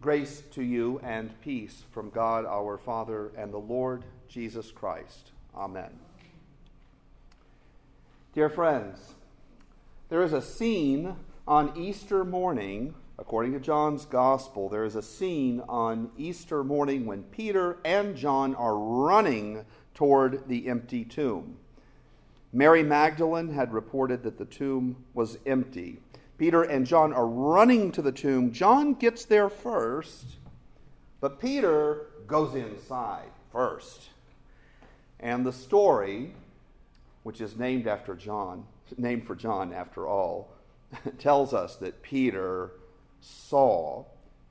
Grace to you and peace from God our Father and the Lord Jesus Christ. Amen. Dear friends, there is a scene on Easter morning, according to John's Gospel, there is a scene on Easter morning when Peter and John are running toward the empty tomb. Mary Magdalene had reported that the tomb was empty. Peter and John are running to the tomb. John gets there first, but Peter goes inside first. And the story, which is named after John, named for John after all, tells us that Peter saw,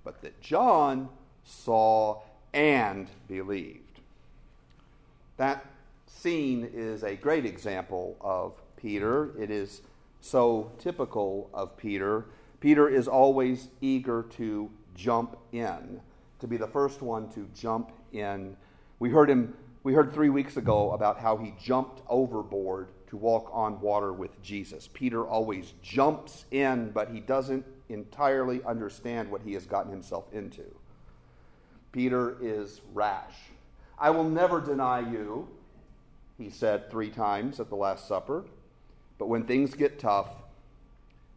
but that John saw and believed. That scene is a great example of Peter. It is so typical of Peter. Peter is always eager to jump in, to be the first one to jump in. We heard him we heard 3 weeks ago about how he jumped overboard to walk on water with Jesus. Peter always jumps in, but he doesn't entirely understand what he has gotten himself into. Peter is rash. I will never deny you, he said 3 times at the Last Supper. But when things get tough,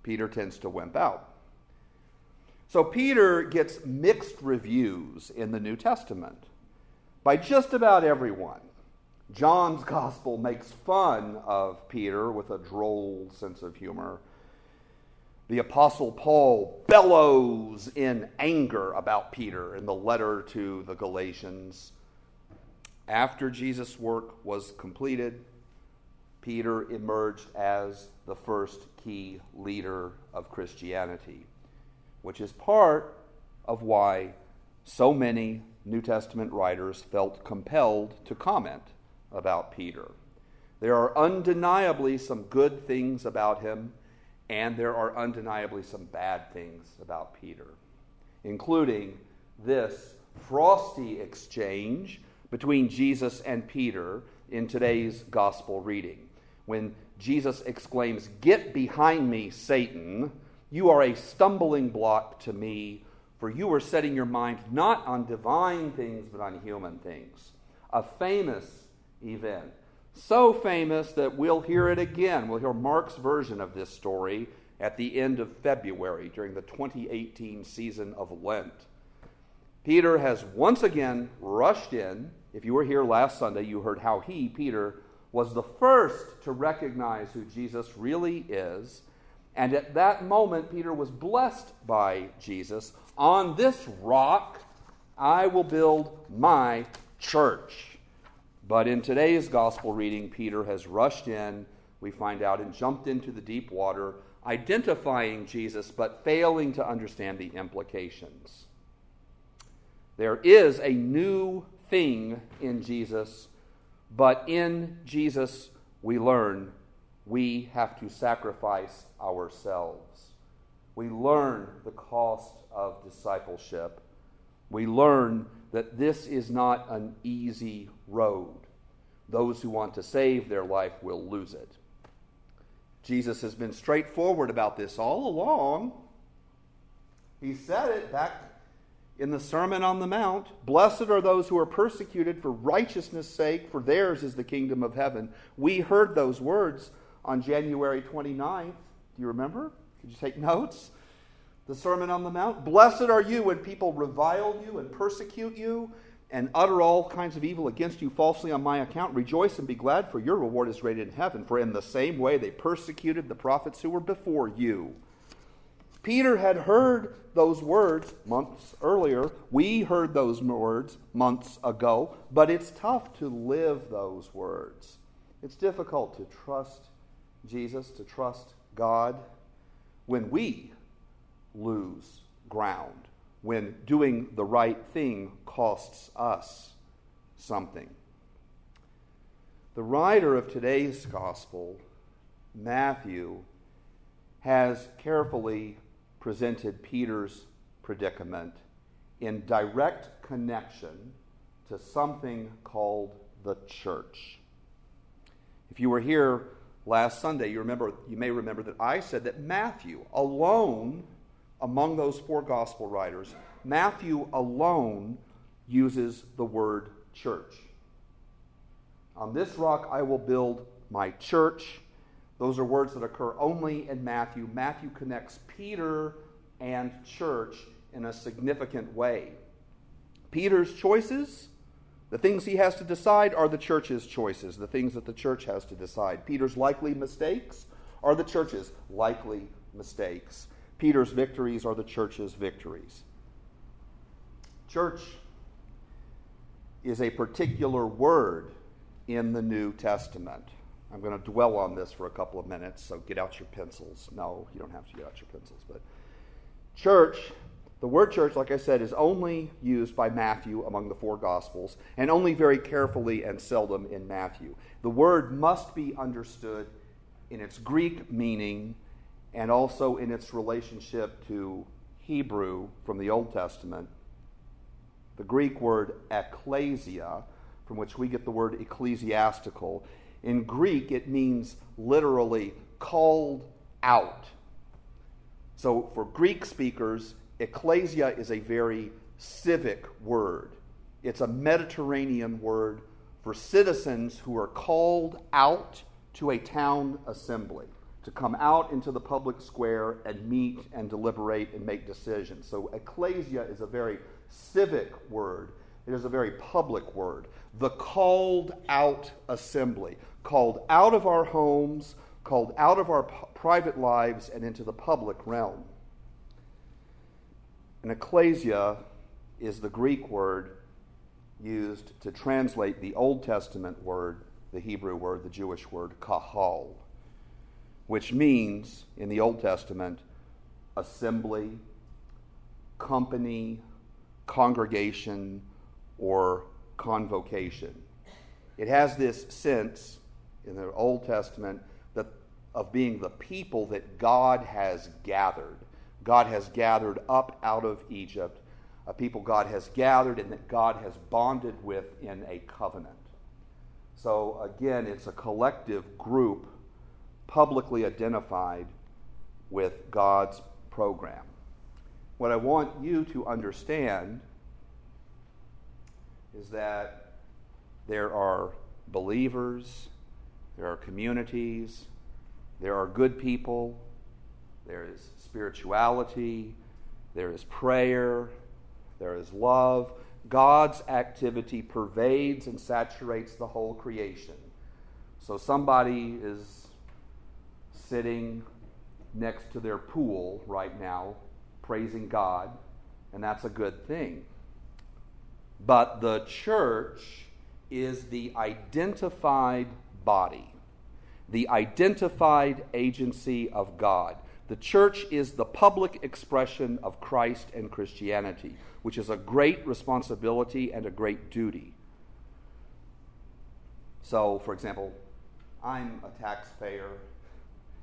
Peter tends to wimp out. So Peter gets mixed reviews in the New Testament by just about everyone. John's gospel makes fun of Peter with a droll sense of humor. The Apostle Paul bellows in anger about Peter in the letter to the Galatians. After Jesus' work was completed, Peter emerged as the first key leader of Christianity, which is part of why so many New Testament writers felt compelled to comment about Peter. There are undeniably some good things about him, and there are undeniably some bad things about Peter, including this frosty exchange between Jesus and Peter in today's gospel reading when Jesus exclaims, Get behind me, Satan. You are a stumbling block to me, for you are setting your mind not on divine things, but on human things. A famous event. So famous that we'll hear it again. We'll hear Mark's version of this story at the end of February during the 2018 season of Lent. Peter has once again rushed in. If you were here last Sunday, you heard how he, Peter, was the first to recognize who Jesus really is. And at that moment, Peter was blessed by Jesus. On this rock, I will build my church. But in today's gospel reading, Peter has rushed in, we find out, and jumped into the deep water, identifying Jesus, but failing to understand the implications. There is a new thing in Jesus but in Jesus, we learn we have to sacrifice ourselves. We learn the cost of discipleship. We learn that this is not an easy road. Those who want to save their life will lose it. Jesus has been straightforward about this all along. He said it back in the Sermon on the Mount Blessed are those who are persecuted for righteousness' sake, for theirs is the kingdom of heaven. We heard those words on January 29th. Do you remember? Did you take notes? The Sermon on the Mount. Blessed are you when people revile you and persecute you and utter all kinds of evil against you falsely on my account. Rejoice and be glad, for your reward is great in heaven. For in the same way they persecuted the prophets who were before you. Peter had heard those words months earlier. We heard those words months ago, but it's tough to live those words. It's difficult to trust Jesus, to trust God, when we lose ground, when doing the right thing costs us something. The writer of today's gospel, Matthew, has carefully presented Peter's predicament in direct connection to something called the church. If you were here last Sunday, you remember you may remember that I said that Matthew alone among those four gospel writers, Matthew alone uses the word church. On this rock I will build my church. Those are words that occur only in Matthew. Matthew connects Peter and church in a significant way. Peter's choices, the things he has to decide, are the church's choices, the things that the church has to decide. Peter's likely mistakes are the church's likely mistakes. Peter's victories are the church's victories. Church is a particular word in the New Testament. I'm going to dwell on this for a couple of minutes, so get out your pencils. No, you don't have to get out your pencils, but church, the word church, like I said, is only used by Matthew among the four Gospels, and only very carefully and seldom in Matthew. The word must be understood in its Greek meaning and also in its relationship to Hebrew from the Old Testament. The Greek word ecclesia, from which we get the word ecclesiastical, in Greek it means literally called out. So for Greek speakers, ecclesia is a very civic word. It's a Mediterranean word for citizens who are called out to a town assembly to come out into the public square and meet and deliberate and make decisions. So, ecclesia is a very civic word, it is a very public word. The called out assembly, called out of our homes, called out of our private lives and into the public realm. An ecclesia is the Greek word used to translate the Old Testament word, the Hebrew word, the Jewish word, kahal which means, in the Old Testament, assembly, company, congregation, or convocation. It has this sense in the Old Testament that, of being the people that God has gathered. God has gathered up out of Egypt, a people God has gathered and that God has bonded with in a covenant. So, again, it's a collective group publicly identified with God's program. What I want you to understand is that there are believers, there are communities, there are good people, there is spirituality, there is prayer, there is love. God's activity pervades and saturates the whole creation. So somebody is sitting next to their pool right now, praising God, and that's a good thing. But the church is the identified body, the identified agency of God. The church is the public expression of Christ and Christianity, which is a great responsibility and a great duty. So, for example, I'm a taxpayer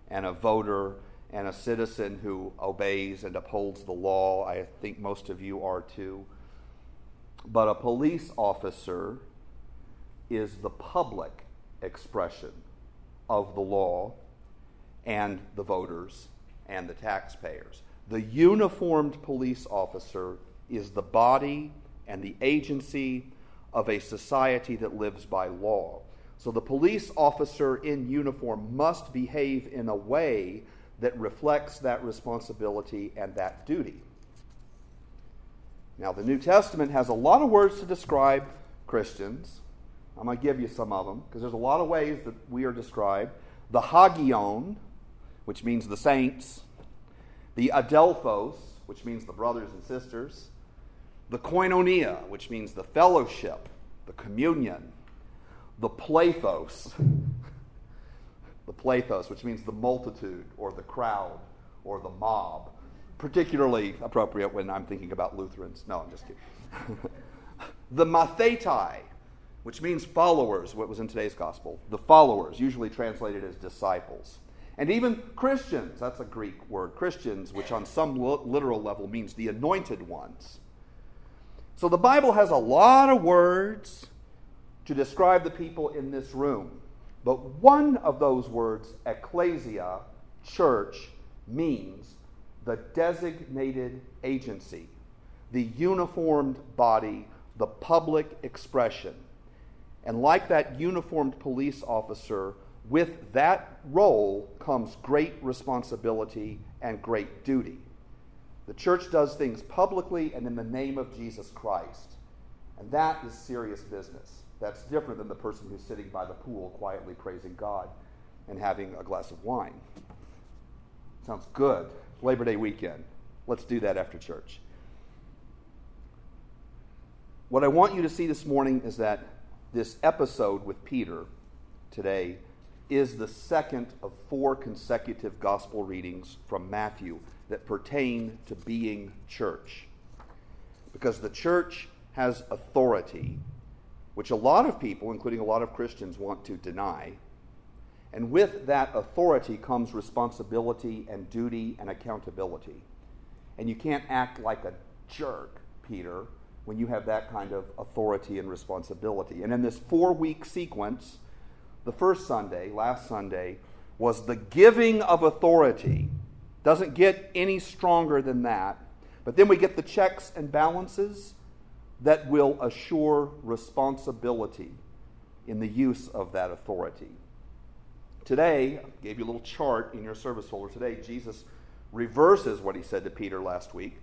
and a voter and a citizen who obeys and upholds the law. I think most of you are too. But a police officer is the public expression of the law and the voters and the taxpayers. The uniformed police officer is the body and the agency of a society that lives by law. So the police officer in uniform must behave in a way that reflects that responsibility and that duty. Now, the New Testament has a lot of words to describe Christians. I'm going to give you some of them because there's a lot of ways that we are described. The hagion, which means the saints, the adelphos, which means the brothers and sisters, the koinonia, which means the fellowship, the communion, the plethos. the plethos, which means the multitude or the crowd or the mob. Particularly appropriate when I'm thinking about Lutherans. No, I'm just kidding. the mathetai, which means followers, what was in today's gospel. The followers, usually translated as disciples. And even Christians, that's a Greek word, Christians, which on some literal level means the anointed ones. So the Bible has a lot of words to describe the people in this room. But one of those words, ecclesia, church, means the designated agency, the uniformed body, the public expression. And like that uniformed police officer, with that role comes great responsibility and great duty. The church does things publicly and in the name of Jesus Christ. And that is serious business. That's different than the person who's sitting by the pool quietly praising God and having a glass of wine. Sounds good. Labor Day weekend. Let's do that after church. What I want you to see this morning is that this episode with Peter today is the second of four consecutive gospel readings from Matthew that pertain to being church. Because the church has authority, which a lot of people, including a lot of Christians, want to deny. And with that authority comes responsibility and duty and accountability. And you can't act like a jerk, Peter, when you have that kind of authority and responsibility. And in this four week sequence, the first Sunday, last Sunday, was the giving of authority. Doesn't get any stronger than that. But then we get the checks and balances that will assure responsibility in the use of that authority. Today, I gave you a little chart in your service folder. Today, Jesus reverses what he said to Peter last week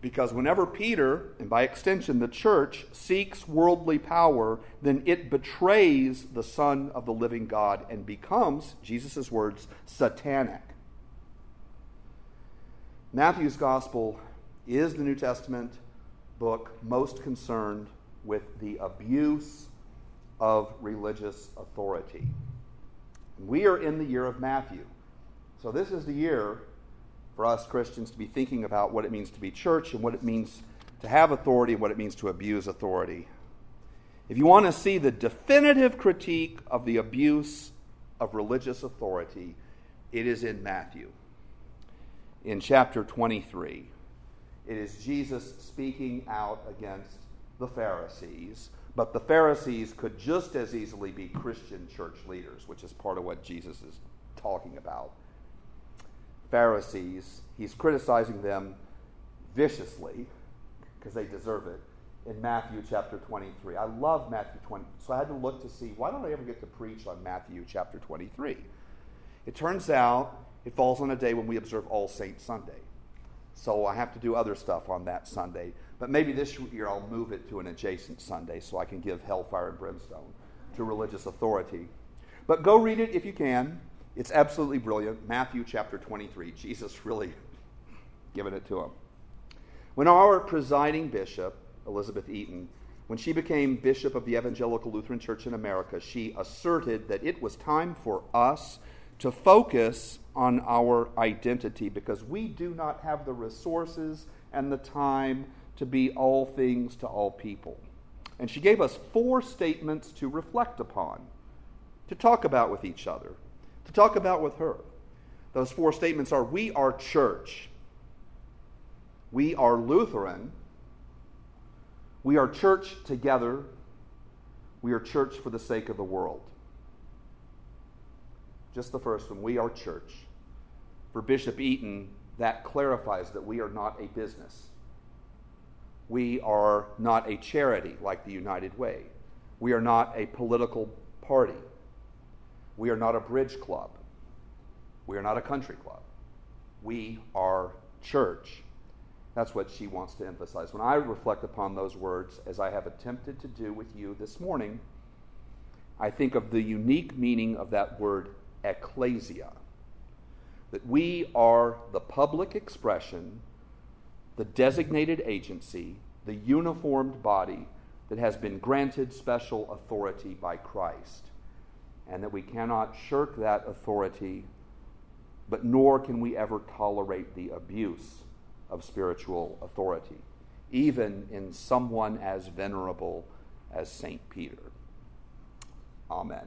because whenever Peter, and by extension the church, seeks worldly power, then it betrays the Son of the living God and becomes, Jesus' words, satanic. Matthew's gospel is the New Testament book most concerned with the abuse of religious authority. We are in the year of Matthew. So, this is the year for us Christians to be thinking about what it means to be church and what it means to have authority and what it means to abuse authority. If you want to see the definitive critique of the abuse of religious authority, it is in Matthew. In chapter 23, it is Jesus speaking out against the Pharisees, but the Pharisees could just as easily be Christian church leaders, which is part of what Jesus is talking about. Pharisees. He's criticizing them viciously because they deserve it in Matthew chapter 23. I love Matthew 20. So I had to look to see why don't I ever get to preach on Matthew chapter 23? It turns out it falls on a day when we observe All Saints Sunday. So I have to do other stuff on that Sunday. But maybe this year I'll move it to an adjacent Sunday so I can give hellfire and brimstone to religious authority. But go read it if you can. It's absolutely brilliant. Matthew chapter 23. Jesus really giving it to him. When our presiding bishop, Elizabeth Eaton, when she became bishop of the Evangelical Lutheran Church in America, she asserted that it was time for us to focus on our identity because we do not have the resources and the time to be all things to all people. And she gave us four statements to reflect upon, to talk about with each other to talk about with her. Those four statements are We are church, we are Lutheran, we are church together, we are church for the sake of the world. Just the first one, we are church. For Bishop Eaton, that clarifies that we are not a business. We are not a charity like the United Way. We are not a political party. We are not a bridge club. We are not a country club. We are church. That's what she wants to emphasize. When I reflect upon those words, as I have attempted to do with you this morning, I think of the unique meaning of that word ecclesia. That we are the public expression, the designated agency, the uniformed body that has been granted special authority by Christ and that we cannot shirk that authority, but nor can we ever tolerate the abuse of spiritual authority, even in someone as venerable as St. Peter. Amen.